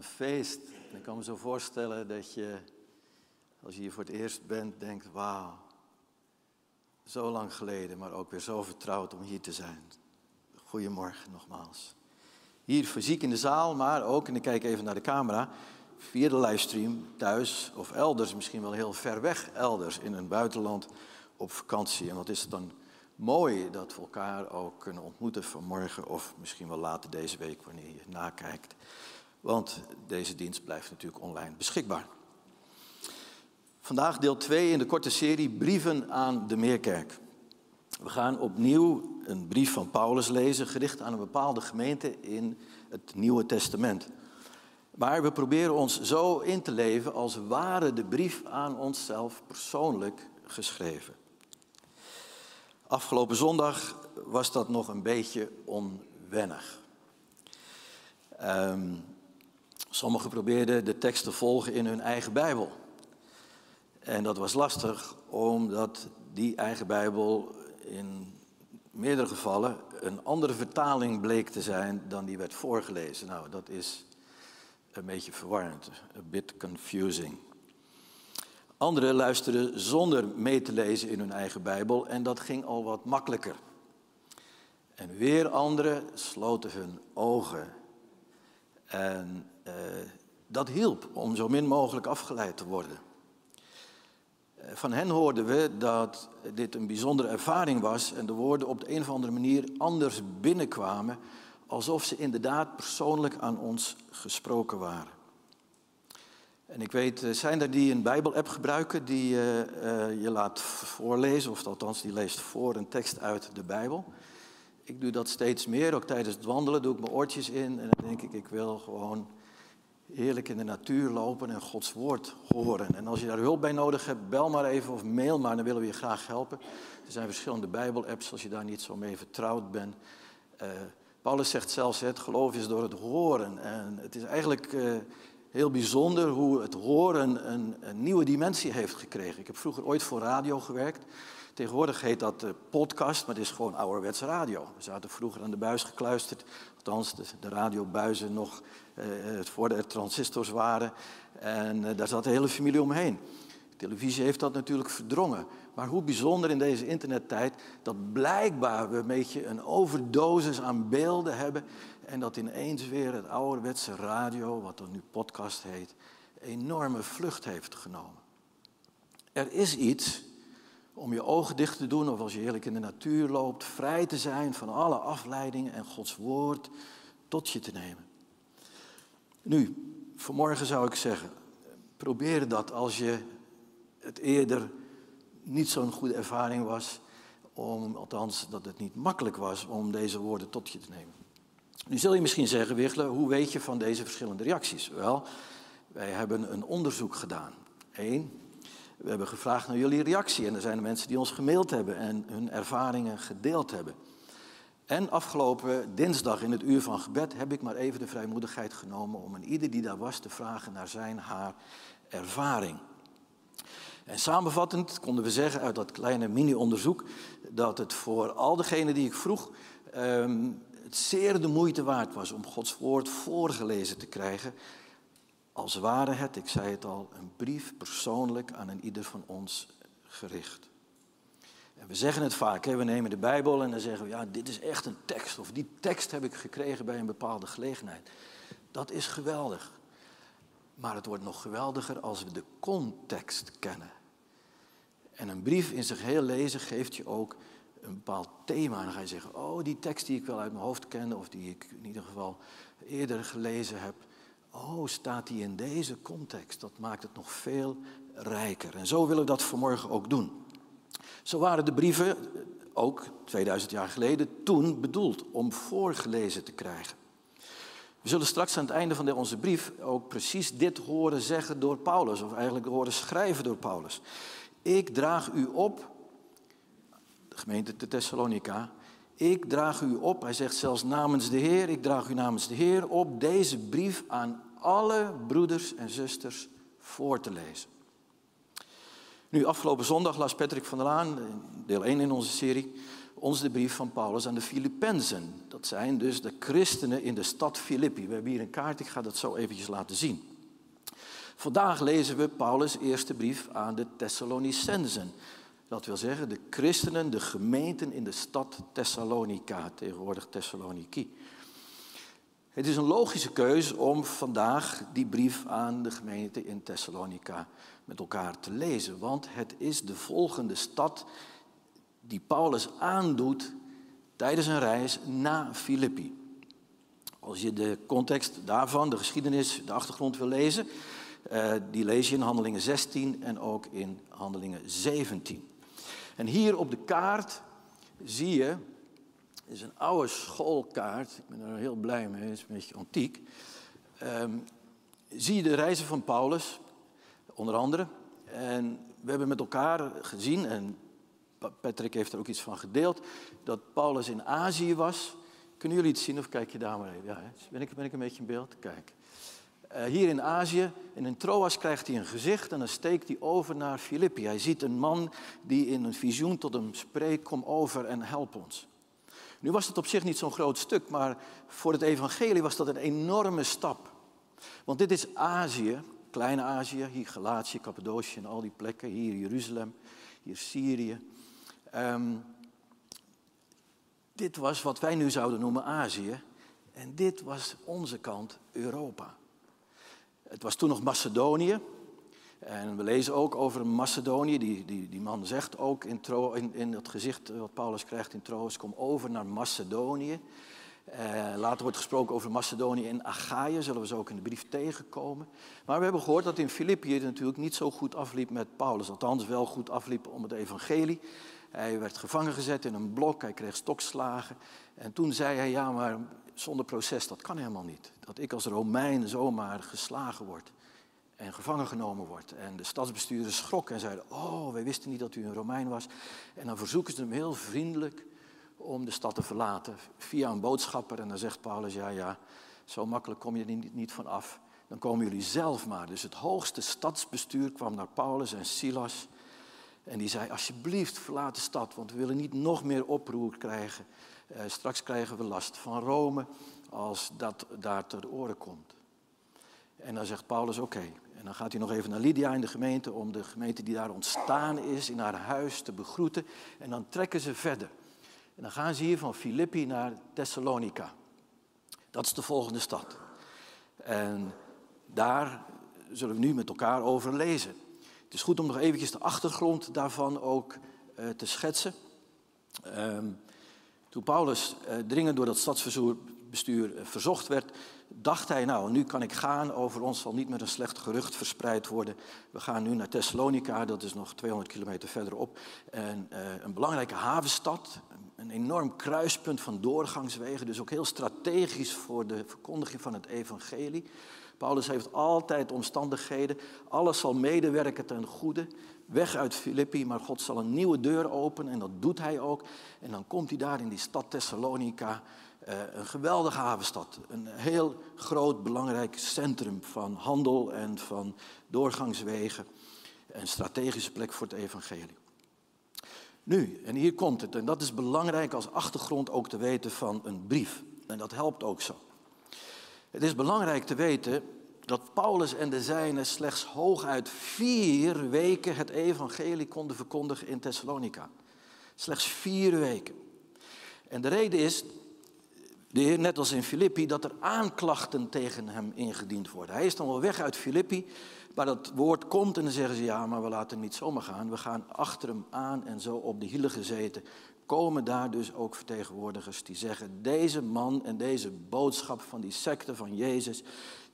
Een feest. Ik kan me zo voorstellen dat je, als je hier voor het eerst bent, denkt: wauw, zo lang geleden, maar ook weer zo vertrouwd om hier te zijn. Goedemorgen nogmaals. Hier fysiek in de zaal, maar ook, en ik kijk even naar de camera, via de livestream thuis of elders, misschien wel heel ver weg elders in een buitenland op vakantie. En wat is het dan mooi dat we elkaar ook kunnen ontmoeten vanmorgen of misschien wel later deze week wanneer je nakijkt. Want deze dienst blijft natuurlijk online beschikbaar. Vandaag deel 2 in de korte serie Brieven aan de Meerkerk. We gaan opnieuw een brief van Paulus lezen, gericht aan een bepaalde gemeente in het Nieuwe Testament. Maar we proberen ons zo in te leven als ware de brief aan onszelf persoonlijk geschreven. Afgelopen zondag was dat nog een beetje onwennig. Um, sommigen probeerden de tekst te volgen in hun eigen Bijbel. En dat was lastig, omdat die eigen Bijbel in meerdere gevallen een andere vertaling bleek te zijn dan die werd voorgelezen. Nou, dat is een beetje verwarrend, a bit confusing. Anderen luisterden zonder mee te lezen in hun eigen Bijbel en dat ging al wat makkelijker. En weer anderen sloten hun ogen. En dat hielp om zo min mogelijk afgeleid te worden. Van hen hoorden we dat dit een bijzondere ervaring was en de woorden op de een of andere manier anders binnenkwamen, alsof ze inderdaad persoonlijk aan ons gesproken waren. En ik weet, zijn er die een Bijbel-app gebruiken die je laat voorlezen, of althans die leest voor een tekst uit de Bijbel? Ik doe dat steeds meer, ook tijdens het wandelen doe ik mijn oortjes in en dan denk ik, ik wil gewoon heerlijk in de natuur lopen en Gods woord horen. En als je daar hulp bij nodig hebt, bel maar even of mail maar, dan willen we je graag helpen. Er zijn verschillende Bijbel-apps als je daar niet zo mee vertrouwd bent. Uh, Paulus zegt zelfs, het geloof is door het horen. En het is eigenlijk uh, heel bijzonder hoe het horen een, een, nieuwe dimensie heeft gekregen. Ik heb vroeger ooit voor radio gewerkt. Tegenwoordig heet dat uh, podcast, maar het is gewoon ouderwetse radio. We zaten vroeger aan de buis gekluisterd, althans de radiobuizen nog uh, voor er transistors waren. En uh, daar zat de hele familie omheen. Televisie heeft dat natuurlijk verdrongen. Maar hoe bijzonder in deze internettijd dat blijkbaar we een beetje een overdosis aan beelden hebben. En dat ineens weer het ouderwetse radio, wat dan nu podcast heet, enorme vlucht heeft genomen. Er is iets om je ogen dicht te doen of als je heerlijk in de natuur loopt, vrij te zijn van alle afleidingen en Gods woord tot je te nemen. Nu, vanmorgen zou ik zeggen, probeer dat als je het eerder niet zo'n goede ervaring was, om, althans dat het niet makkelijk was om deze woorden tot je te nemen. Nu zul je misschien zeggen, Wichler, hoe weet je van deze verschillende reacties? Wel, wij hebben een onderzoek gedaan. Eén, we hebben gevraagd naar jullie reactie en er zijn mensen die ons gemaild hebben en hun ervaringen gedeeld hebben. En afgelopen dinsdag in het uur van gebed heb ik maar even de vrijmoedigheid genomen om een ieder die daar was te vragen naar zijn, haar ervaring. En samenvattend konden we zeggen uit dat kleine mini-onderzoek dat het voor al degenen die ik vroeg um, het zeer de moeite waard was om Gods woord voorgelezen te krijgen. Als ware het, ik zei het al, een brief persoonlijk aan een ieder van ons gericht. En we zeggen het vaak, hè? we nemen de Bijbel en dan zeggen we, ja, dit is echt een tekst. Of die tekst heb ik gekregen bij een bepaalde gelegenheid. Dat is geweldig. Maar het wordt nog geweldiger als we de context kennen. En een brief in zich heel lezen geeft je ook een bepaald thema. Dan ga je zeggen, oh, die tekst die ik wel uit mijn hoofd kende, of die ik in ieder geval eerder gelezen heb. Oh, staat die in deze context? Dat maakt het nog veel rijker. En zo willen we dat vanmorgen ook doen. Zo waren de brieven, ook 2000 jaar geleden, toen bedoeld om voorgelezen te krijgen. We zullen straks aan het einde van onze brief ook precies dit horen zeggen door Paulus, of eigenlijk horen schrijven door Paulus. Ik draag u op, de gemeente de Thessalonica, ik draag u op, hij zegt zelfs namens de Heer, ik draag u namens de Heer op deze brief aan alle broeders en zusters voor te lezen. Nu, afgelopen zondag las Patrick van der Laan, deel 1 in onze serie, ons de brief van Paulus aan de Filippenzen. Dat zijn dus de christenen in de stad Filippi. We hebben hier een kaart, ik ga dat zo eventjes laten zien. Vandaag lezen we Paulus' eerste brief aan de Thessalonicensen. Dat wil zeggen de christenen, de gemeenten in de stad Thessalonica, tegenwoordig Thessaloniki. Het is een logische keuze om vandaag die brief aan de gemeente in Thessalonica met elkaar te lezen. Want het is de volgende stad die Paulus aandoet tijdens een reis naar Filippi. Als je de context daarvan, de geschiedenis, de achtergrond wil lezen, uh, die lees je in Handelingen 16 en ook in Handelingen 17. En hier op de kaart zie je, is een oude schoolkaart, ik ben er heel blij mee, is een beetje antiek. Um, zie je de reizen van Paulus, onder andere. En we hebben met elkaar gezien, en Patrick heeft er ook iets van gedeeld, dat Paulus in Azië was. Kunnen jullie het zien of kijk je daar maar even? Ja, ben, ik, ben ik een beetje in beeld? Kijk. Uh, hier in Azië, in Troas krijgt hij een gezicht en dan steekt hij over naar Filippi. Hij ziet een man die in een visioen tot hem spreekt, kom over en help ons. Nu was het op zich niet zo'n groot stuk, maar voor het evangelie was dat een enorme stap. Want dit is Azië, Kleine Azië, hier Galatië, Cappadocië en al die plekken, hier Jeruzalem, hier Syrië. Um, dit was wat wij nu zouden noemen Azië en dit was onze kant Europa. Het was toen nog Macedonië. En we lezen ook over Macedonië. Die, die, die man zegt ook in, tro, in, in het gezicht wat Paulus krijgt in Troos: kom over naar Macedonië. Uh, later wordt gesproken over Macedonië en Achaïe, zullen we zo ook in de brief tegenkomen. Maar we hebben gehoord dat in Filippi het natuurlijk niet zo goed afliep met Paulus. Althans wel goed afliep om het evangelie. Hij werd gevangen gezet in een blok, hij kreeg stokslagen. En toen zei hij, ja maar zonder proces, dat kan helemaal niet. Dat ik als Romein zomaar geslagen word en gevangen genomen word. En de stadsbestuurders schrokken en zeiden, oh, wij wisten niet dat u een Romein was. En dan verzoeken ze hem heel vriendelijk om de stad te verlaten via een boodschapper. En dan zegt Paulus, ja, ja, zo makkelijk kom je er niet, van af. Dan komen jullie zelf maar. Dus het hoogste stadsbestuur kwam naar Paulus en Silas. En die zei, alsjeblieft verlaat de stad, want we willen niet nog meer oproer krijgen. Eh, straks krijgen we last van Rome als dat daar ter oren komt. En dan zegt Paulus, oké. En dan gaat hij nog even naar Lydia in de gemeente om de gemeente die daar ontstaan is in haar huis te begroeten. En dan trekken ze verder. En dan gaan ze hier van Filippi naar Thessalonica. Dat is de volgende stad. En daar zullen we nu met elkaar over lezen. Het is goed om nog eventjes de achtergrond daarvan ook uh, te schetsen. Um, toen Paulus uh, dringend door dat stadsbestuur uh, verzocht werd, dacht hij, nou, nu kan ik gaan, over ons zal niet meer een slecht gerucht verspreid worden. We gaan nu naar Thessalonica, dat is nog 200 kilometer verderop. En, een belangrijke havenstad, een enorm kruispunt van doorgangswegen, dus ook heel strategisch voor de verkondiging van het evangelie. Paulus heeft altijd omstandigheden, alles zal medewerken ten goede. Weg uit Filippi, maar God zal een nieuwe deur openen en dat doet hij ook. En dan komt hij daar in die stad Thessalonica, eh, een geweldige havenstad. Een heel groot, belangrijk centrum van handel en van doorgangswegen. Een strategische plek voor het evangelie. Nu, en hier komt het, en dat is belangrijk als achtergrond ook te weten van een brief. En dat helpt ook zo. Het is belangrijk te weten dat Paulus en de zijnen slechts hooguit vier weken het evangelie konden verkondigen in Thessalonica. Slechts vier weken. En de reden is, de heer, net als in Filippi, dat er aanklachten tegen hem ingediend worden. Hij is dan wel weg uit Filippi, maar dat woord komt en dan zeggen ze, ja, maar we laten hem niet zomaar gaan. We gaan achter hem aan en zo op de hielen gezeten komen daar dus ook vertegenwoordigers die zeggen, deze man en deze boodschap van die secte van Jezus,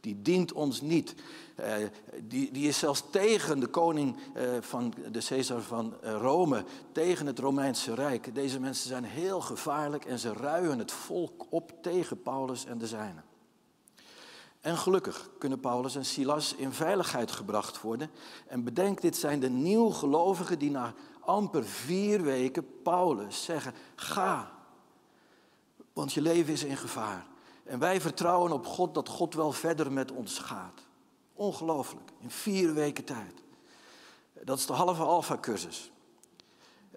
die dient ons niet. Uh, die, die is zelfs tegen de koning uh, van de Caesar van uh, Rome, tegen het Romeinse Rijk. Deze mensen zijn heel gevaarlijk en ze ruien het volk op tegen Paulus en de zijnen. En gelukkig kunnen Paulus en Silas in veiligheid gebracht worden. En bedenk, dit zijn de nieuwgelovigen die na amper vier weken Paulus zeggen: Ga, want je leven is in gevaar. En wij vertrouwen op God dat God wel verder met ons gaat. Ongelooflijk, in vier weken tijd. Dat is de halve alfa-cursus.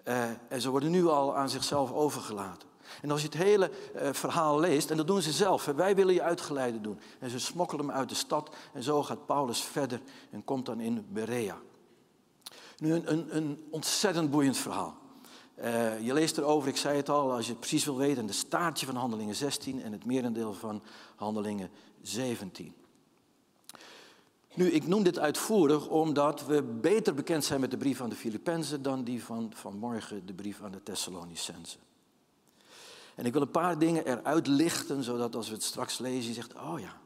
Uh, en ze worden nu al aan zichzelf overgelaten. En als je het hele uh, verhaal leest, en dat doen ze zelf, wij willen je uitgeleide doen. En ze smokkelen hem uit de stad en zo gaat Paulus verder en komt dan in Berea. Nu een, een, een ontzettend boeiend verhaal. Uh, je leest erover, ik zei het al, als je het precies wil weten, de staartje van Handelingen 16 en het merendeel van Handelingen 17. Nu, ik noem dit uitvoerig omdat we beter bekend zijn met de brief aan de Filippenzen dan die van vanmorgen, de brief aan de Thessalonicenzen. En ik wil een paar dingen eruit lichten, zodat als we het straks lezen, je zegt, oh ja.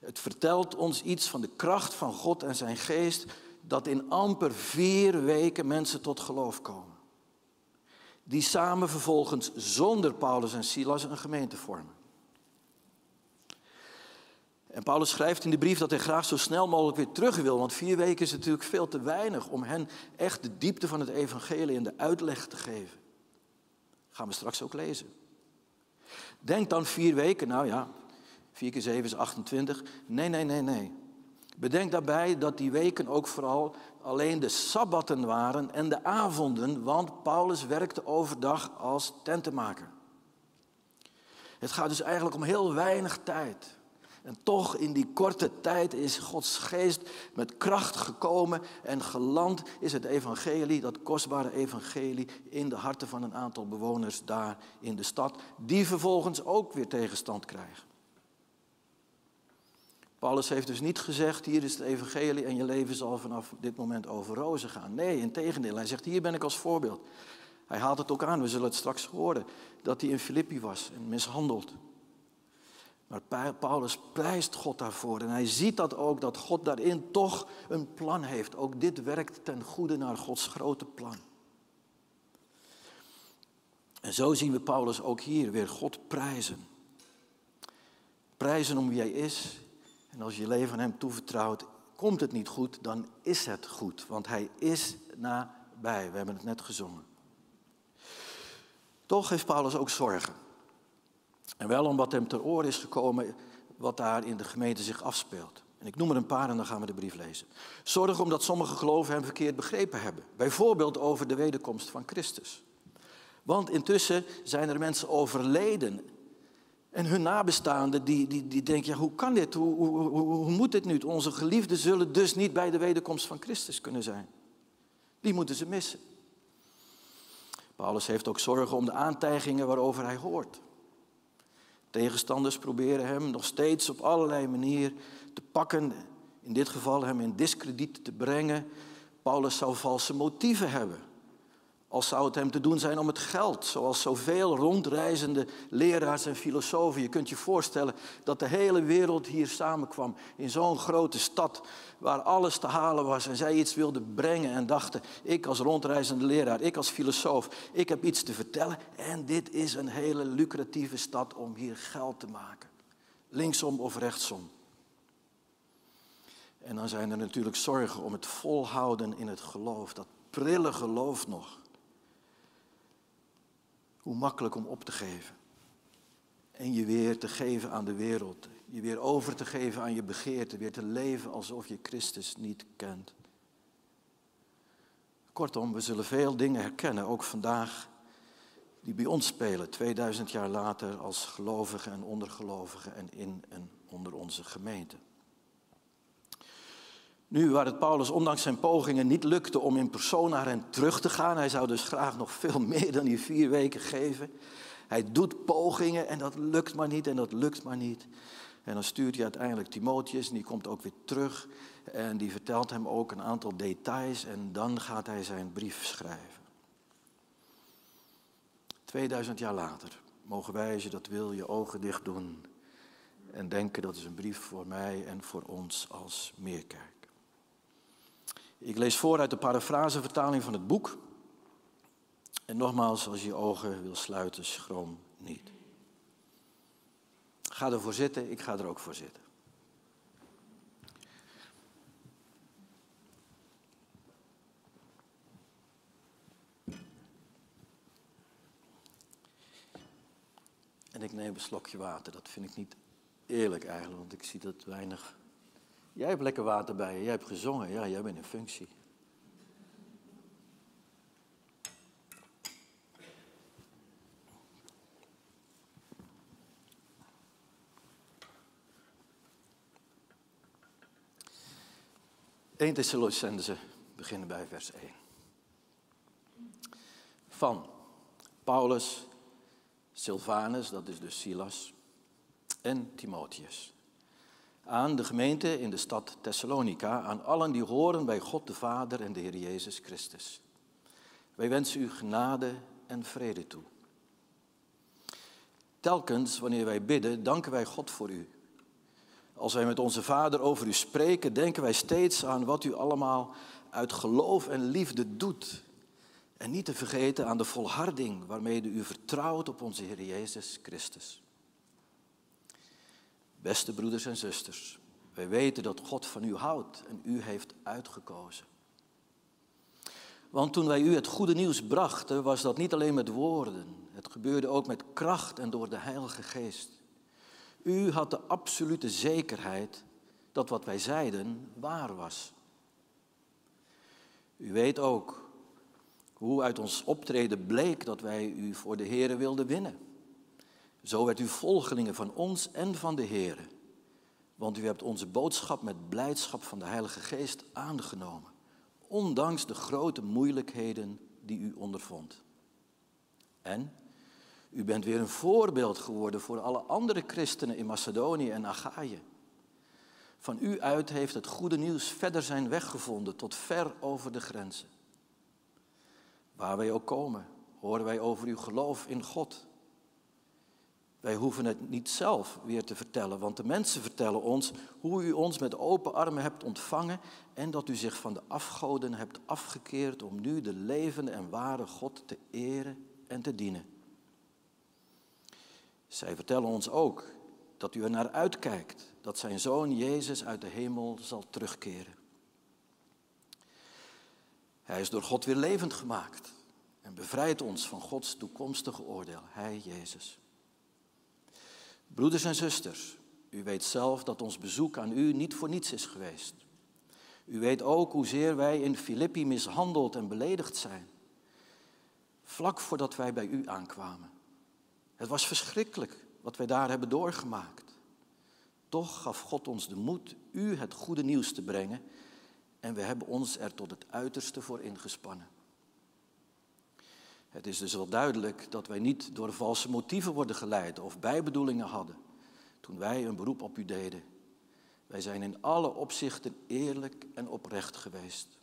Het vertelt ons iets van de kracht van God en zijn geest, dat in amper vier weken mensen tot geloof komen. Die samen vervolgens zonder Paulus en Silas een gemeente vormen. En Paulus schrijft in de brief dat hij graag zo snel mogelijk weer terug wil, want vier weken is natuurlijk veel te weinig om hen echt de diepte van het evangelie en de uitleg te geven. Gaan we straks ook lezen. Denk dan vier weken, nou ja, vier keer zeven is 28. Nee, nee, nee, nee. Bedenk daarbij dat die weken ook vooral alleen de sabbatten waren en de avonden, want Paulus werkte overdag als tentenmaker. Het gaat dus eigenlijk om heel weinig tijd. En toch in die korte tijd is Gods geest met kracht gekomen en geland is het evangelie, dat kostbare evangelie, in de harten van een aantal bewoners daar in de stad, die vervolgens ook weer tegenstand krijgen. Paulus heeft dus niet gezegd, hier is het evangelie en je leven zal vanaf dit moment over rozen gaan. Nee, in tegendeel, hij zegt, hier ben ik als voorbeeld. Hij haalt het ook aan, we zullen het straks horen, dat hij in Filippi was en mishandeld. Maar Paulus prijst God daarvoor en hij ziet dat ook, dat God daarin toch een plan heeft. Ook dit werkt ten goede naar Gods grote plan. En zo zien we Paulus ook hier weer God prijzen. Prijzen om wie hij is. En als je leven aan hem toevertrouwt, komt het niet goed, dan is het goed. Want hij is nabij. We hebben het net gezongen. Toch heeft Paulus ook zorgen. En wel omdat hem ter oor is gekomen wat daar in de gemeente zich afspeelt. En ik noem er een paar en dan gaan we de brief lezen. Zorg omdat sommige geloven hem verkeerd begrepen hebben. Bijvoorbeeld over de wederkomst van Christus. Want intussen zijn er mensen overleden. En hun nabestaanden die, die, die denken, ja, hoe kan dit? Hoe, hoe, hoe, hoe moet dit nu? Onze geliefden zullen dus niet bij de wederkomst van Christus kunnen zijn. Die moeten ze missen. Paulus heeft ook zorgen om de aantijgingen waarover hij hoort. Tegenstanders proberen hem nog steeds op allerlei manieren te pakken. In dit geval hem in discrediet te brengen. Paulus zou valse motieven hebben. Als zou het hem te doen zijn om het geld, zoals zoveel rondreizende leraars en filosofen. Je kunt je voorstellen dat de hele wereld hier samenkwam in zo'n grote stad waar alles te halen was en zij iets wilden brengen en dachten, ik als rondreizende leraar, ik als filosoof, ik heb iets te vertellen en dit is een hele lucratieve stad om hier geld te maken. Linksom of rechtsom. En dan zijn er natuurlijk zorgen om het volhouden in het geloof, dat prille geloof nog. Hoe makkelijk om op te geven. En je weer te geven aan de wereld. Je weer over te geven aan je begeerte. Weer te leven alsof je Christus niet kent. Kortom, we zullen veel dingen herkennen, ook vandaag, die bij ons spelen, 2000 jaar later als gelovigen en ondergelovigen en in en onder onze gemeente. Nu, waar het Paulus ondanks zijn pogingen niet lukte om in persoon naar hen terug te gaan, hij zou dus graag nog veel meer dan die vier weken geven. Hij doet pogingen en dat lukt maar niet en dat lukt maar niet. En dan stuurt hij uiteindelijk Timotheus en die komt ook weer terug en die vertelt hem ook een aantal details en dan gaat hij zijn brief schrijven. 2000 jaar later mogen wij, als je dat wil, je ogen dicht doen en denken dat is een brief voor mij en voor ons als meerkerk. Ik lees voor uit de parafrasevertaling van het boek. En nogmaals, als je je ogen wil sluiten, schroom niet. Ga ervoor zitten, ik ga er ook voor zitten. En ik neem een slokje water. Dat vind ik niet eerlijk eigenlijk, want ik zie dat weinig Jij hebt lekker water bij je, jij hebt gezongen, ja, jij bent in functie. Eén Thessalonicense beginnen bij vers 1. Van Paulus, Silvanus, dat is dus Silas, en Timotheus. Aan de gemeente in de stad Thessalonica, aan allen die horen bij God de Vader en de Heer Jezus Christus. Wij wensen u genade en vrede toe. Telkens wanneer wij bidden, danken wij God voor u. Als wij met onze Vader over u spreken, denken wij steeds aan wat u allemaal uit geloof en liefde doet. En niet te vergeten aan de volharding waarmee u vertrouwt op onze Heer Jezus Christus. Beste broeders en zusters, wij weten dat God van u houdt en u heeft uitgekozen. Want toen wij u het goede nieuws brachten, was dat niet alleen met woorden. Het gebeurde ook met kracht en door de Heilige Geest. U had de absolute zekerheid dat wat wij zeiden waar was. U weet ook hoe uit ons optreden bleek dat wij u voor de Here wilden winnen. Zo werd u volgelingen van ons en van de Here. Want u hebt onze boodschap met blijdschap van de Heilige Geest aangenomen, ondanks de grote moeilijkheden die u ondervond. En u bent weer een voorbeeld geworden voor alle andere christenen in Macedonië en Achaïe. Van u uit heeft het goede nieuws verder zijn weg gevonden tot ver over de grenzen. Waar wij ook komen, horen wij over uw geloof in God. Wij hoeven het niet zelf weer te vertellen, want de mensen vertellen ons hoe u ons met open armen hebt ontvangen en dat u zich van de afgoden hebt afgekeerd om nu de levende en ware God te eren en te dienen. Zij vertellen ons ook dat u er naar uitkijkt dat zijn zoon Jezus uit de hemel zal terugkeren. Hij is door God weer levend gemaakt en bevrijdt ons van Gods toekomstige oordeel. Hij, Jezus. Broeders en zusters, u weet zelf dat ons bezoek aan u niet voor niets is geweest. U weet ook hoezeer wij in Filippi mishandeld en beledigd zijn. Vlak voordat wij bij u aankwamen. Het was verschrikkelijk wat wij daar hebben doorgemaakt. Toch gaf God ons de moed u het goede nieuws te brengen en we hebben ons er tot het uiterste voor ingespannen. Het is dus wel duidelijk dat wij niet door valse motieven worden geleid of bijbedoelingen hadden toen wij een beroep op u deden. Wij zijn in alle opzichten eerlijk en oprecht geweest.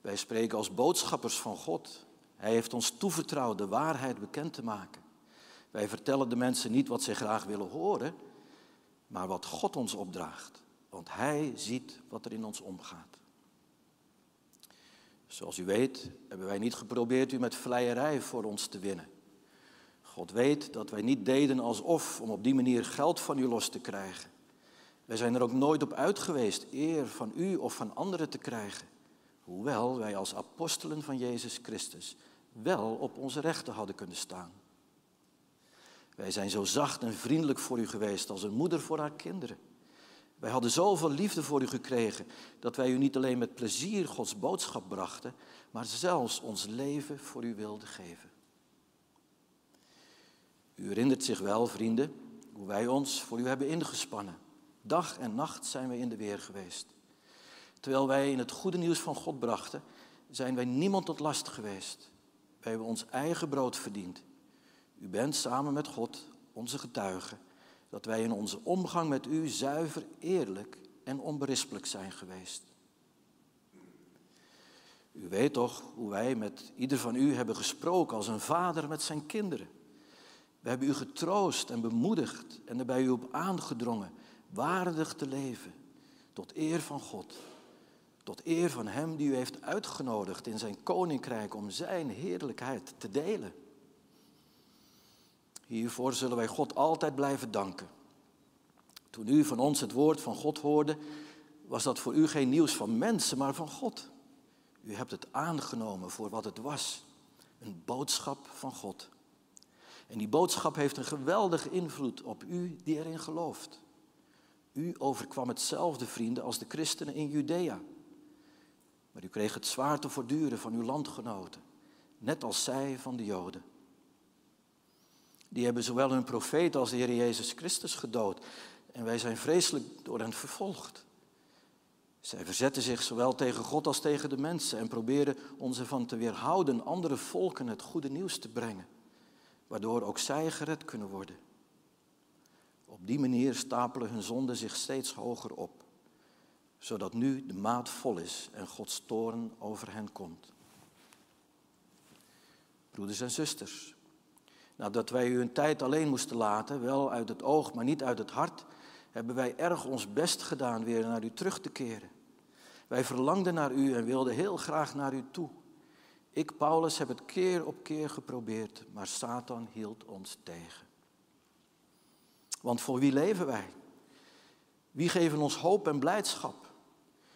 Wij spreken als boodschappers van God. Hij heeft ons toevertrouwd de waarheid bekend te maken. Wij vertellen de mensen niet wat zij graag willen horen, maar wat God ons opdraagt. Want Hij ziet wat er in ons omgaat. Zoals u weet hebben wij niet geprobeerd u met vleierij voor ons te winnen. God weet dat wij niet deden alsof om op die manier geld van u los te krijgen. Wij zijn er ook nooit op uit geweest eer van u of van anderen te krijgen. Hoewel wij als apostelen van Jezus Christus wel op onze rechten hadden kunnen staan. Wij zijn zo zacht en vriendelijk voor u geweest als een moeder voor haar kinderen. Wij hadden zoveel liefde voor u gekregen dat wij u niet alleen met plezier Gods boodschap brachten, maar zelfs ons leven voor u wilden geven. U herinnert zich wel, vrienden, hoe wij ons voor u hebben ingespannen. Dag en nacht zijn wij in de weer geweest. Terwijl wij in het goede nieuws van God brachten, zijn wij niemand tot last geweest. Wij hebben ons eigen brood verdiend. U bent samen met God onze getuige dat wij in onze omgang met u zuiver, eerlijk en onberispelijk zijn geweest. U weet toch hoe wij met ieder van u hebben gesproken als een vader met zijn kinderen. We hebben u getroost en bemoedigd en er bij u op aangedrongen waardig te leven, tot eer van God, tot eer van Hem die u heeft uitgenodigd in zijn koninkrijk om Zijn heerlijkheid te delen. Hiervoor zullen wij God altijd blijven danken. Toen u van ons het woord van God hoorde, was dat voor u geen nieuws van mensen, maar van God. U hebt het aangenomen voor wat het was, een boodschap van God. En die boodschap heeft een geweldige invloed op u die erin gelooft. U overkwam hetzelfde, vrienden, als de christenen in Judea. Maar u kreeg het zwaar te voortduren van uw landgenoten, net als zij van de Joden. Die hebben zowel hun profeet als de Heer Jezus Christus gedood. En wij zijn vreselijk door hen vervolgd. Zij verzetten zich zowel tegen God als tegen de mensen en proberen ons ervan te weerhouden andere volken het goede nieuws te brengen, waardoor ook zij gered kunnen worden. Op die manier stapelen hun zonden zich steeds hoger op, zodat nu de maat vol is en Gods toorn over hen komt. Broeders en zusters, nadat wij u een tijd alleen moesten laten, wel uit het oog, maar niet uit het hart, hebben wij erg ons best gedaan weer naar u terug te keren. Wij verlangden naar u en wilden heel graag naar u toe. Ik, Paulus, heb het keer op keer geprobeerd, maar Satan hield ons tegen. Want voor wie leven wij? Wie geven ons hoop en blijdschap?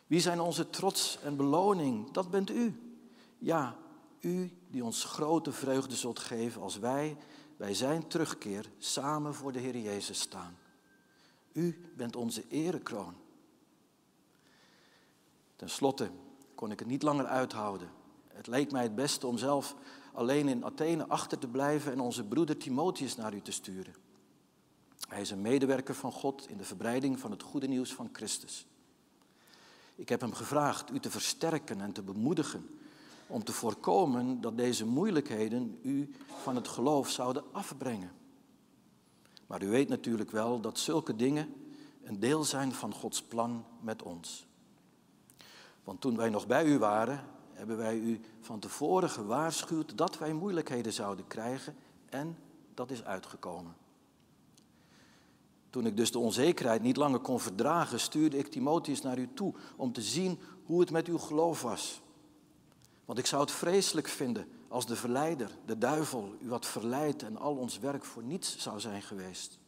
Wie zijn onze trots en beloning? Dat bent u. Ja, u die ons grote vreugde zult geven als wij bij zijn terugkeer samen voor de Heer Jezus staan. U bent onze erekroon. Ten slotte kon ik het niet langer uithouden. Het leek mij het beste om zelf alleen in Athene achter te blijven en onze broeder Timotheus naar u te sturen. Hij is een medewerker van God in de verbreiding van het goede nieuws van Christus. Ik heb hem gevraagd u te versterken en te bemoedigen om te voorkomen dat deze moeilijkheden u van het geloof zouden afbrengen. Maar u weet natuurlijk wel dat zulke dingen een deel zijn van Gods plan met ons. Want toen wij nog bij u waren, hebben wij u van tevoren gewaarschuwd dat wij moeilijkheden zouden krijgen en dat is uitgekomen. Toen ik dus de onzekerheid niet langer kon verdragen, stuurde ik Timotheus naar u toe om te zien hoe het met uw geloof was. Want ik zou het vreselijk vinden als de verleider, de duivel, u had verleid en al ons werk voor niets zou zijn geweest.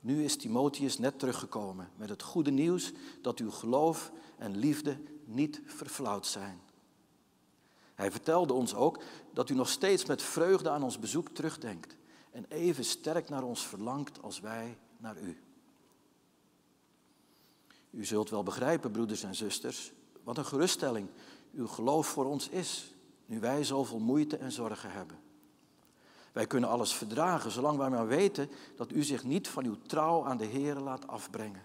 Nu is Timotheus net teruggekomen met het goede nieuws dat uw geloof en liefde niet verflauwd zijn. Hij vertelde ons ook dat u nog steeds met vreugde aan ons bezoek terugdenkt en even sterk naar ons verlangt als wij naar u. U zult wel begrijpen, broeders en zusters, wat een geruststelling uw geloof voor ons is, nu wij zoveel moeite en zorgen hebben. Wij kunnen alles verdragen, zolang wij maar weten dat u zich niet van uw trouw aan de Heer laat afbrengen.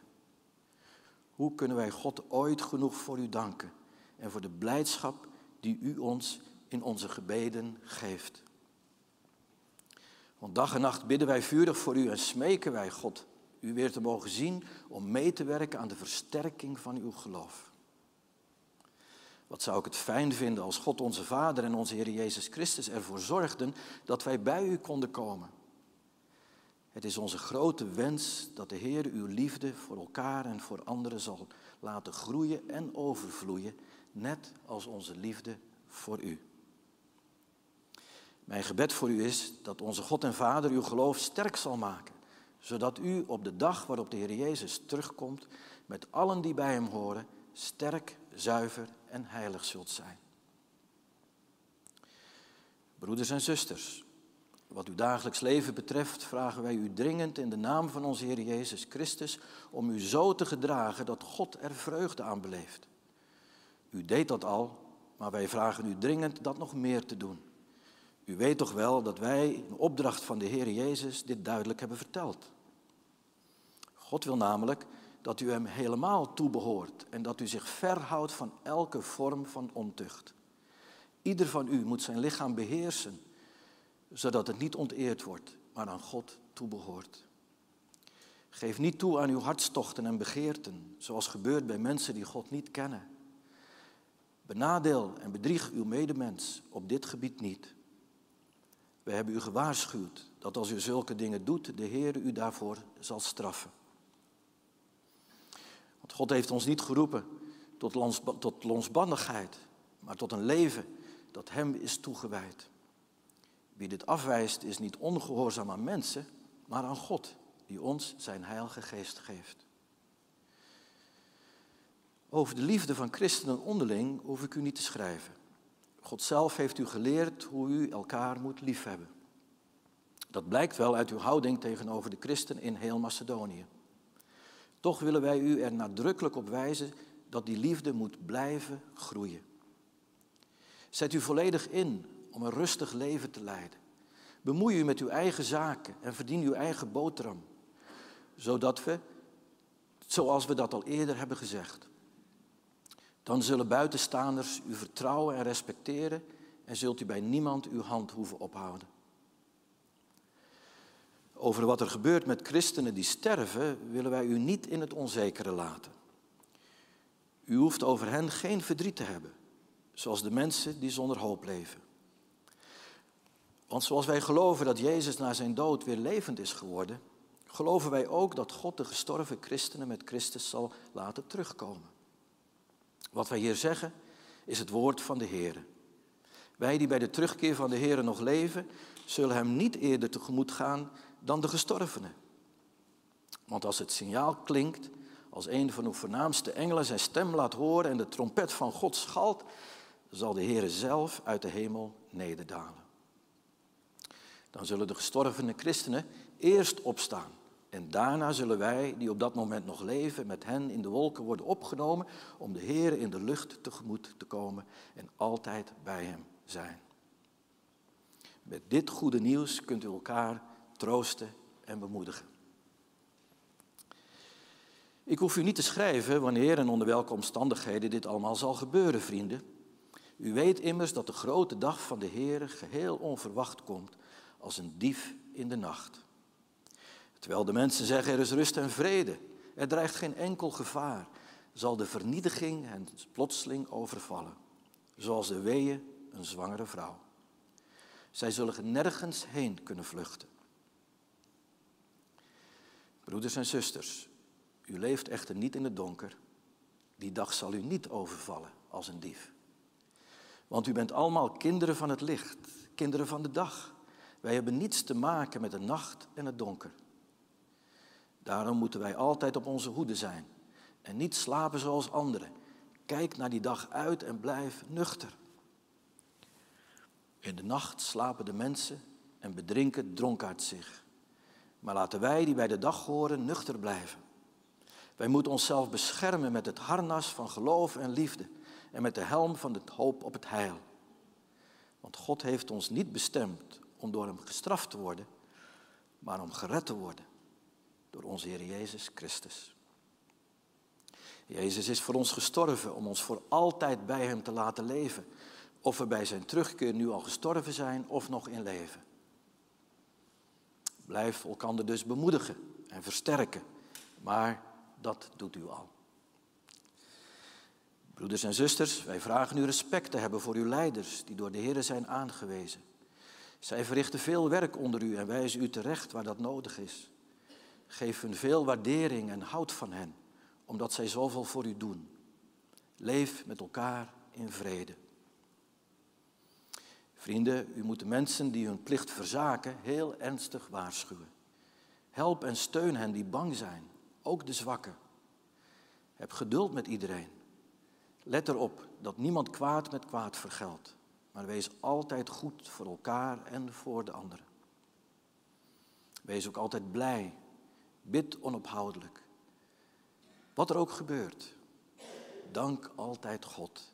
Hoe kunnen wij God ooit genoeg voor u danken en voor de blijdschap die u ons in onze gebeden geeft? Want dag en nacht bidden wij vurig voor u en smeken wij God u weer te mogen zien om mee te werken aan de versterking van uw geloof. Wat zou ik het fijn vinden als God onze Vader en onze Heer Jezus Christus ervoor zorgden dat wij bij u konden komen. Het is onze grote wens dat de Heer uw liefde voor elkaar en voor anderen zal laten groeien en overvloeien, net als onze liefde voor u. Mijn gebed voor u is dat onze God en Vader uw geloof sterk zal maken, zodat u op de dag waarop de Heer Jezus terugkomt, met allen die bij hem horen, sterk, zuiver en heilig zult zijn. Broeders en zusters, wat uw dagelijks leven betreft, vragen wij u dringend in de naam van onze Heer Jezus Christus om u zo te gedragen dat God er vreugde aan beleeft. U deed dat al, maar wij vragen u dringend dat nog meer te doen. U weet toch wel dat wij in opdracht van de Heer Jezus dit duidelijk hebben verteld. God wil namelijk dat u hem helemaal toebehoort en dat u zich verhoudt van elke vorm van ontucht. Ieder van u moet zijn lichaam beheersen, zodat het niet onteerd wordt, maar aan God toebehoort. Geef niet toe aan uw hartstochten en begeerten, zoals gebeurt bij mensen die God niet kennen. Benadeel en bedrieg uw medemens op dit gebied niet. We hebben u gewaarschuwd dat als u zulke dingen doet, de Heer u daarvoor zal straffen. Want God heeft ons niet geroepen tot, lons, tot lonsbandigheid, maar tot een leven dat Hem is toegewijd. Wie dit afwijst is niet ongehoorzaam aan mensen, maar aan God, die ons zijn heilige geest geeft. Over de liefde van christenen onderling hoef ik u niet te schrijven. God zelf heeft u geleerd hoe u elkaar moet liefhebben. Dat blijkt wel uit uw houding tegenover de christen in heel Macedonië. Toch willen wij u er nadrukkelijk op wijzen dat die liefde moet blijven groeien. Zet u volledig in om een rustig leven te leiden. Bemoei u met uw eigen zaken en verdien uw eigen boterham. Zodat we, zoals we dat al eerder hebben gezegd, dan zullen buitenstaanders u vertrouwen en respecteren en zult u bij niemand uw hand hoeven ophouden. Over wat er gebeurt met christenen die sterven, willen wij u niet in het onzekere laten. U hoeft over hen geen verdriet te hebben, zoals de mensen die zonder hoop leven. Want zoals wij geloven dat Jezus na zijn dood weer levend is geworden, geloven wij ook dat God de gestorven christenen met Christus zal laten terugkomen. Wat wij hier zeggen is het woord van de Heer. Wij die bij de terugkeer van de Heer nog leven, zullen Hem niet eerder tegemoet gaan dan de gestorvenen. Want als het signaal klinkt, als een van uw voornaamste engelen zijn stem laat horen en de trompet van God schalt, zal de Heer zelf uit de hemel nederdalen. Dan zullen de gestorvene christenen eerst opstaan. En daarna zullen wij, die op dat moment nog leven, met hen in de wolken worden opgenomen om de Heer in de lucht tegemoet te komen en altijd bij Hem zijn. Met dit goede nieuws kunt u elkaar troosten en bemoedigen. Ik hoef u niet te schrijven wanneer en onder welke omstandigheden dit allemaal zal gebeuren, vrienden. U weet immers dat de grote dag van de Heer geheel onverwacht komt als een dief in de nacht. Terwijl de mensen zeggen er is rust en vrede, er dreigt geen enkel gevaar, zal de vernietiging hen plotseling overvallen, zoals de weeën een zwangere vrouw. Zij zullen nergens heen kunnen vluchten. Broeders en zusters, u leeft echter niet in het donker. Die dag zal u niet overvallen als een dief. Want u bent allemaal kinderen van het licht, kinderen van de dag. Wij hebben niets te maken met de nacht en het donker. Daarom moeten wij altijd op onze hoede zijn en niet slapen zoals anderen. Kijk naar die dag uit en blijf nuchter. In de nacht slapen de mensen en bedrinken dronkaard zich. Maar laten wij die bij de dag horen nuchter blijven. Wij moeten onszelf beschermen met het harnas van geloof en liefde en met de helm van de hoop op het heil. Want God heeft ons niet bestemd om door Hem gestraft te worden, maar om gered te worden door onze Heer Jezus Christus. Jezus is voor ons gestorven om ons voor altijd bij Hem te laten leven. Of we bij Zijn terugkeer nu al gestorven zijn of nog in leven. Blijf elkander dus bemoedigen en versterken. Maar dat doet u al. Broeders en zusters, wij vragen u respect te hebben voor uw leiders die door de Heer zijn aangewezen. Zij verrichten veel werk onder u en wijzen u terecht waar dat nodig is. Geef hun veel waardering en houd van hen, omdat zij zoveel voor u doen. Leef met elkaar in vrede. Vrienden, u moet de mensen die hun plicht verzaken heel ernstig waarschuwen. Help en steun hen die bang zijn, ook de zwakken. Heb geduld met iedereen. Let erop dat niemand kwaad met kwaad vergeldt, maar wees altijd goed voor elkaar en voor de anderen. Wees ook altijd blij. Bid onophoudelijk. Wat er ook gebeurt, dank altijd God,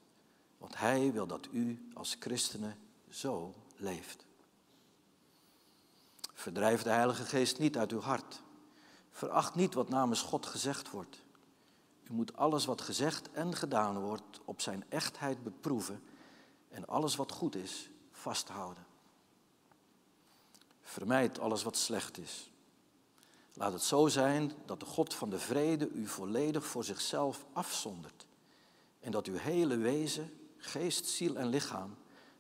want Hij wil dat u als christenen zo leeft. Verdrijf de Heilige Geest niet uit uw hart. Veracht niet wat namens God gezegd wordt. U moet alles wat gezegd en gedaan wordt op zijn echtheid beproeven en alles wat goed is vasthouden. Vermijd alles wat slecht is. Laat het zo zijn dat de God van de vrede u volledig voor zichzelf afzondert en dat uw hele wezen, geest, ziel en lichaam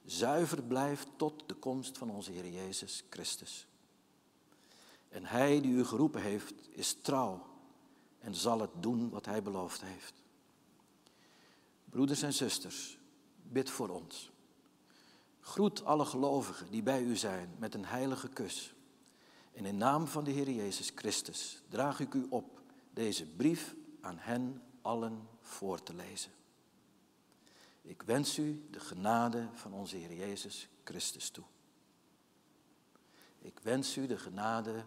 zuiver blijft tot de komst van onze Heer Jezus Christus. En Hij die u geroepen heeft, is trouw en zal het doen wat Hij beloofd heeft. Broeders en zusters, bid voor ons. Groet alle gelovigen die bij u zijn met een heilige kus. En in naam van de Heer Jezus Christus draag ik u op deze brief aan hen allen voor te lezen. Ik wens u de genade van onze Heer Jezus Christus toe. Ik wens u de genade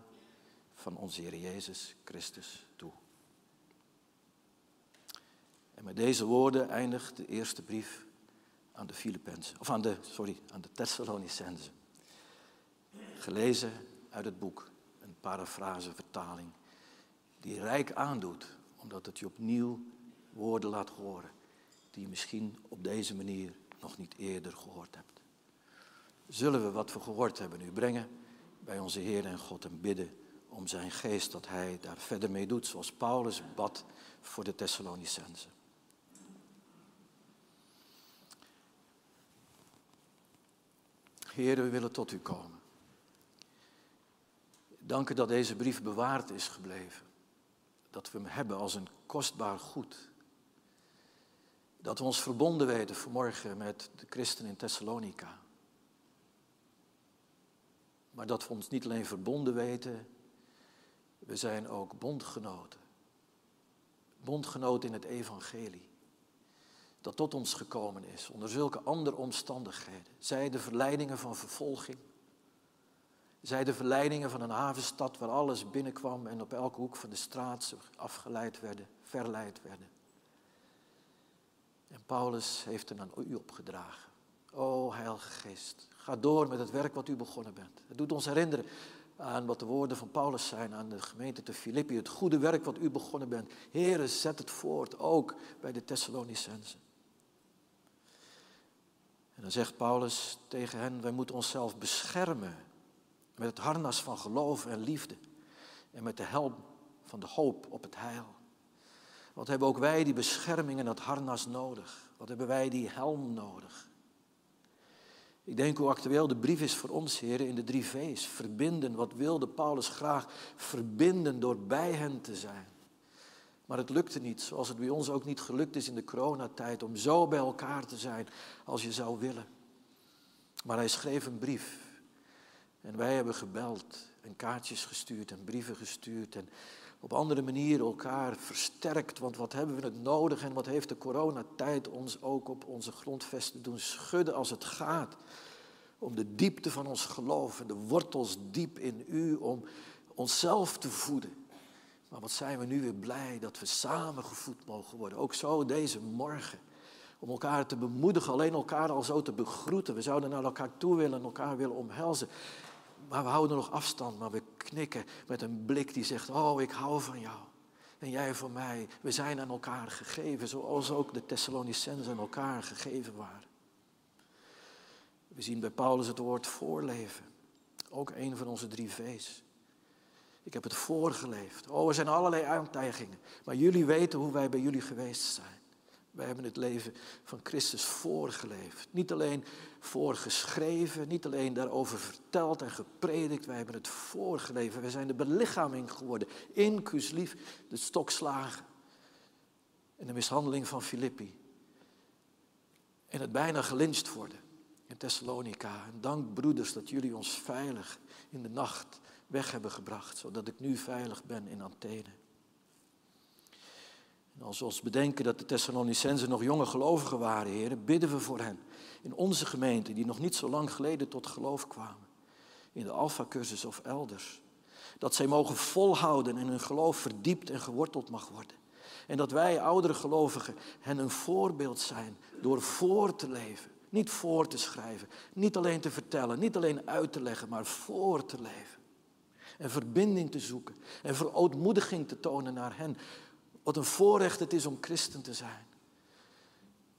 van onze Heer Jezus Christus toe. En met deze woorden eindigt de eerste brief aan de Filippenzen, of aan de, sorry, aan de Thessalonicenzen. Gelezen uit het boek, een parafrase vertaling, die rijk aandoet, omdat het je opnieuw woorden laat horen, die je misschien op deze manier nog niet eerder gehoord hebt. Zullen we wat we gehoord hebben nu brengen bij onze Heer en God en bidden om zijn geest dat hij daar verder mee doet, zoals Paulus bad voor de Thessalonicenzen. Heer, we willen tot u komen. Dank u dat deze brief bewaard is gebleven. Dat we hem hebben als een kostbaar goed. Dat we ons verbonden weten vanmorgen met de christen in Thessalonica. Maar dat we ons niet alleen verbonden weten, we zijn ook bondgenoten. Bondgenoten in het evangelie. Dat tot ons gekomen is onder zulke andere omstandigheden. Zij de verleidingen van vervolging. Zij de verleidingen van een havenstad waar alles binnenkwam en op elke hoek van de straat afgeleid werden, verleid werden. En Paulus heeft hem aan u opgedragen. O Heilige Geest, ga door met het werk wat u begonnen bent. Het doet ons herinneren aan wat de woorden van Paulus zijn aan de gemeente te Filippi. Het goede werk wat u begonnen bent. Heren, zet het voort, ook bij de Thessalonicensen. En dan zegt Paulus tegen hen, wij moeten onszelf beschermen met het harnas van geloof en liefde. En met de helm van de hoop op het heil. Wat hebben ook wij die bescherming en dat harnas nodig? Wat hebben wij die helm nodig? Ik denk hoe actueel de brief is voor ons, heren, in de drie V's. Verbinden, wat wilde Paulus graag? Verbinden door bij hen te zijn. Maar het lukte niet, zoals het bij ons ook niet gelukt is in de coronatijd, om zo bij elkaar te zijn als je zou willen. Maar hij schreef een brief. En wij hebben gebeld en kaartjes gestuurd en brieven gestuurd. En op andere manieren elkaar versterkt. Want wat hebben we het nodig en wat heeft de coronatijd ons ook op onze grondvesten doen schudden als het gaat om de diepte van ons geloof en de wortels diep in u, om onszelf te voeden. Maar wat zijn we nu weer blij dat we samen gevoed mogen worden. Ook zo deze morgen. Om elkaar te bemoedigen, alleen elkaar al zo te begroeten. We zouden naar elkaar toe willen en elkaar willen omhelzen. Maar we houden nog afstand, maar we knikken met een blik die zegt, oh ik hou van jou. En jij van mij. We zijn aan elkaar gegeven, zoals ook de Thessalonicenzen aan elkaar gegeven waren. We zien bij Paulus het woord voorleven. Ook een van onze drie V's. Ik heb het voorgeleefd. Oh, er zijn allerlei aantijgingen. Maar jullie weten hoe wij bij jullie geweest zijn. Wij hebben het leven van Christus voorgeleefd. Niet alleen voorgeschreven, niet alleen daarover verteld en gepredikt. Wij hebben het voorgeleefd. Wij zijn de belichaming geworden. Inclusief de stokslagen en de mishandeling van Filippi. En het bijna gelyncht worden in Thessalonica. En dank broeders dat jullie ons veilig in de nacht weg hebben gebracht, zodat ik nu veilig ben in Athene. Als we ons bedenken dat de Thessalonicenzen nog jonge gelovigen waren, heren, bidden we voor hen. In onze gemeente, die nog niet zo lang geleden tot geloof kwamen. In de Alpha-cursus of elders. Dat zij mogen volhouden en hun geloof verdiept en geworteld mag worden. En dat wij, oudere gelovigen, hen een voorbeeld zijn door voor te leven. Niet voor te schrijven, niet alleen te vertellen, niet alleen uit te leggen, maar voor te leven. En verbinding te zoeken en verootmoediging te tonen naar hen. Wat een voorrecht het is om christen te zijn.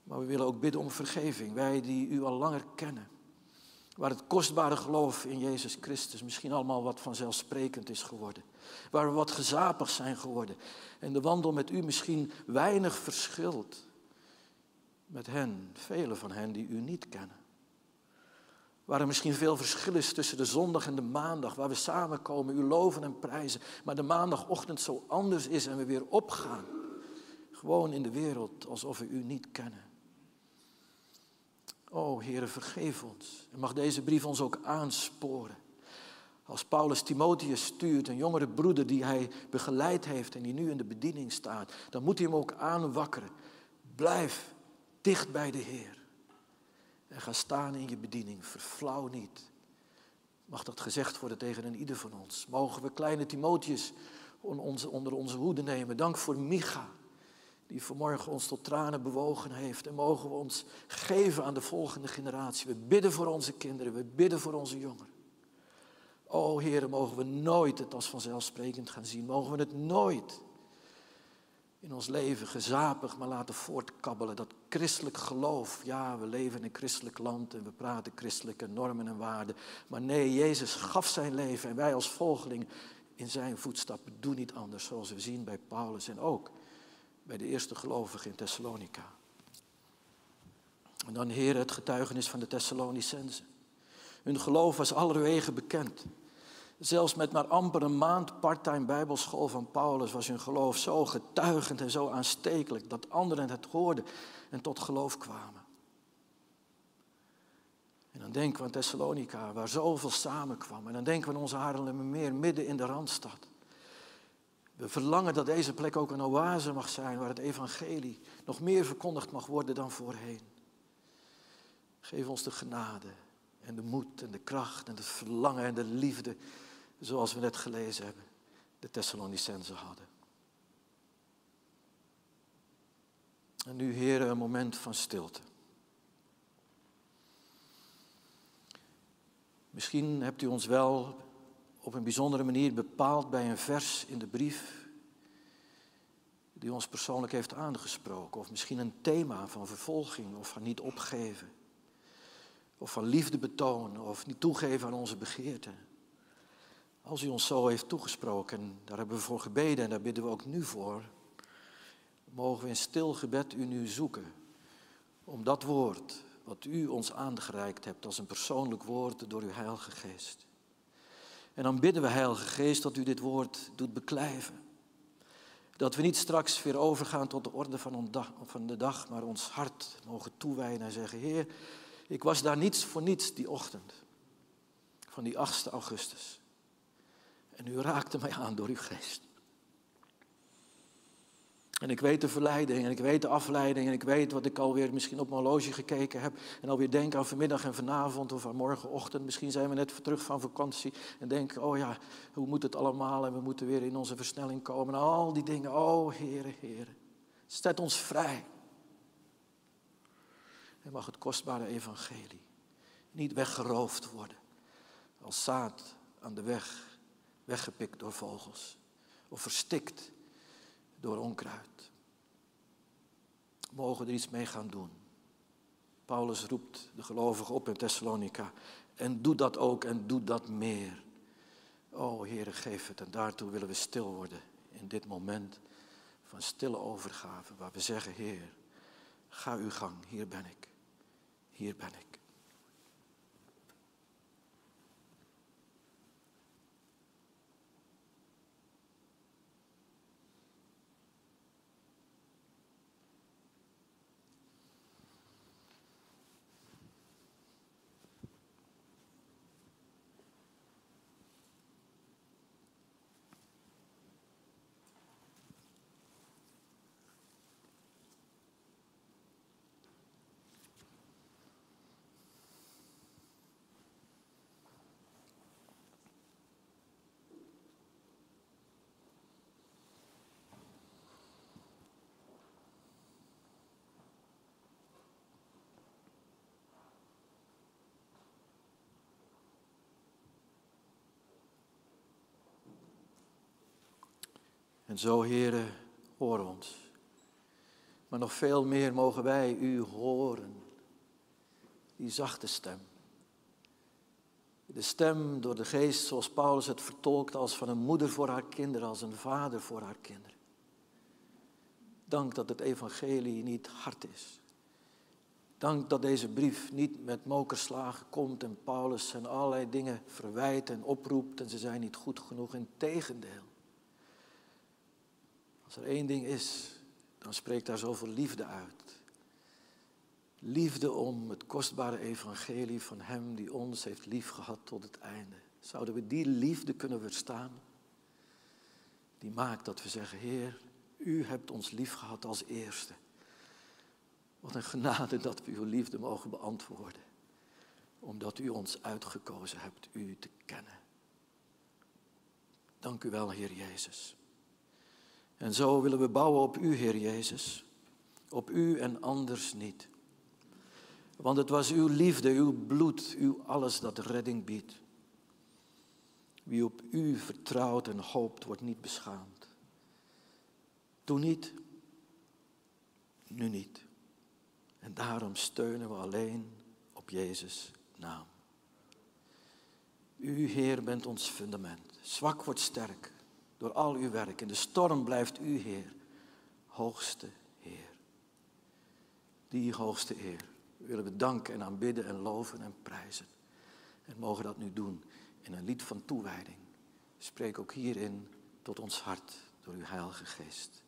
Maar we willen ook bidden om vergeving. Wij die u al langer kennen. Waar het kostbare geloof in Jezus Christus misschien allemaal wat vanzelfsprekend is geworden. Waar we wat gezapig zijn geworden. En de wandel met u misschien weinig verschilt met hen, velen van hen die u niet kennen. Waar er misschien veel verschil is tussen de zondag en de maandag, waar we samenkomen, u loven en prijzen, maar de maandagochtend zo anders is en we weer opgaan. Gewoon in de wereld alsof we u niet kennen. O Heere, vergeef ons. En mag deze brief ons ook aansporen. Als Paulus Timotheus stuurt, een jongere broeder die hij begeleid heeft en die nu in de bediening staat, dan moet hij hem ook aanwakkeren. Blijf dicht bij de Heer. En ga staan in je bediening. Verflauw niet. Mag dat gezegd worden tegen een ieder van ons? Mogen we kleine Timotheus onder onze hoede nemen? Dank voor Micha, die vanmorgen ons tot tranen bewogen heeft. En mogen we ons geven aan de volgende generatie. We bidden voor onze kinderen, we bidden voor onze jongeren. O Heer, mogen we nooit het als vanzelfsprekend gaan zien. Mogen we het nooit in ons leven gezapig maar laten voortkabbelen. Dat christelijk geloof, ja, we leven in een christelijk land en we praten christelijke normen en waarden. Maar nee, Jezus gaf zijn leven en wij als volgeling in zijn voetstappen doen niet anders, zoals we zien bij Paulus en ook bij de eerste gelovigen in Thessalonica. En dan, Heer, het getuigenis van de Thessalonicenzen. Hun geloof was allerwege bekend. Zelfs met maar amper een maand parttime bijbelschool van Paulus was hun geloof zo getuigend en zo aanstekelijk dat anderen het hoorden en tot geloof kwamen. En dan denken we aan Thessalonica, waar zoveel samenkwam. En dan denken we aan onze meer midden in de Randstad. We verlangen dat deze plek ook een oase mag zijn, waar het evangelie nog meer verkondigd mag worden dan voorheen. Geef ons de genade en de moed en de kracht en het verlangen en de liefde zoals we net gelezen hebben, de Thessalonicenzen hadden. En nu, heren, een moment van stilte. Misschien hebt u ons wel op een bijzondere manier bepaald bij een vers in de brief die ons persoonlijk heeft aangesproken. Of misschien een thema van vervolging of van niet opgeven. Of van liefde betonen of niet toegeven aan onze begeerten. Als u ons zo heeft toegesproken, daar hebben we voor gebeden en daar bidden we ook nu voor, mogen we in stil gebed u nu zoeken om dat woord wat u ons aangereikt hebt als een persoonlijk woord door uw Heilige Geest. En dan bidden we, Heilige Geest, dat u dit woord doet beklijven. Dat we niet straks weer overgaan tot de orde van de dag, maar ons hart mogen toewijden en zeggen, Heer, ik was daar niets voor niets die ochtend van die 8 augustus. En u raakte mij aan door uw geest. En ik weet de verleiding en ik weet de afleiding en ik weet wat ik alweer misschien op mijn horloge gekeken heb. En alweer denk aan vanmiddag en vanavond of aan morgenochtend. Misschien zijn we net terug van vakantie en denken, oh ja, hoe moet het allemaal en we moeten weer in onze versnelling komen. En al die dingen, oh Heere, Heere, zet ons vrij. En mag het kostbare evangelie niet weggeroofd worden als zaad aan de weg weggepikt door vogels of verstikt door onkruid. Mogen er iets mee gaan doen. Paulus roept de gelovigen op in Thessalonica en doe dat ook en doe dat meer. O Heere, geef het en daartoe willen we stil worden in dit moment van stille overgave waar we zeggen, Heer, ga uw gang, hier ben ik, hier ben ik. En zo, heren, hoor ons. Maar nog veel meer mogen wij u horen. Die zachte stem. De stem door de geest, zoals Paulus het vertolkt, als van een moeder voor haar kinderen, als een vader voor haar kinderen. Dank dat het evangelie niet hard is. Dank dat deze brief niet met mokerslagen komt en Paulus en allerlei dingen verwijt en oproept en ze zijn niet goed genoeg. Integendeel. Als er één ding is, dan spreekt daar zoveel liefde uit. Liefde om het kostbare evangelie van Hem die ons heeft liefgehad tot het einde. Zouden we die liefde kunnen weerstaan? Die maakt dat we zeggen, Heer, U hebt ons liefgehad als eerste. Wat een genade dat we uw liefde mogen beantwoorden. omdat u ons uitgekozen hebt u te kennen. Dank u wel, Heer Jezus. En zo willen we bouwen op u, Heer Jezus. Op u en anders niet. Want het was uw liefde, uw bloed, uw alles dat redding biedt. Wie op u vertrouwt en hoopt, wordt niet beschaamd. Toen niet, nu niet. En daarom steunen we alleen op Jezus' naam. U, Heer, bent ons fundament. Zwak wordt sterk door al uw werk. In de storm blijft u, Heer, hoogste Heer. Die hoogste Heer willen we danken en aanbidden en loven en prijzen. En mogen dat nu doen in een lied van toewijding. Spreek ook hierin tot ons hart door uw Heilige Geest.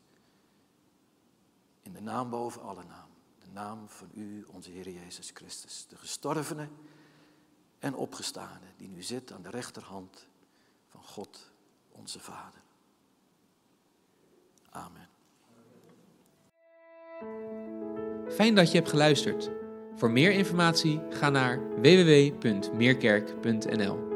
In de naam boven alle naam. De naam van u, onze Heer Jezus Christus. De gestorvene en opgestane, die nu zit aan de rechterhand van God, onze Vader. Amen. Fijn dat je hebt geluisterd. Voor meer informatie ga naar www.meerkerk.nl.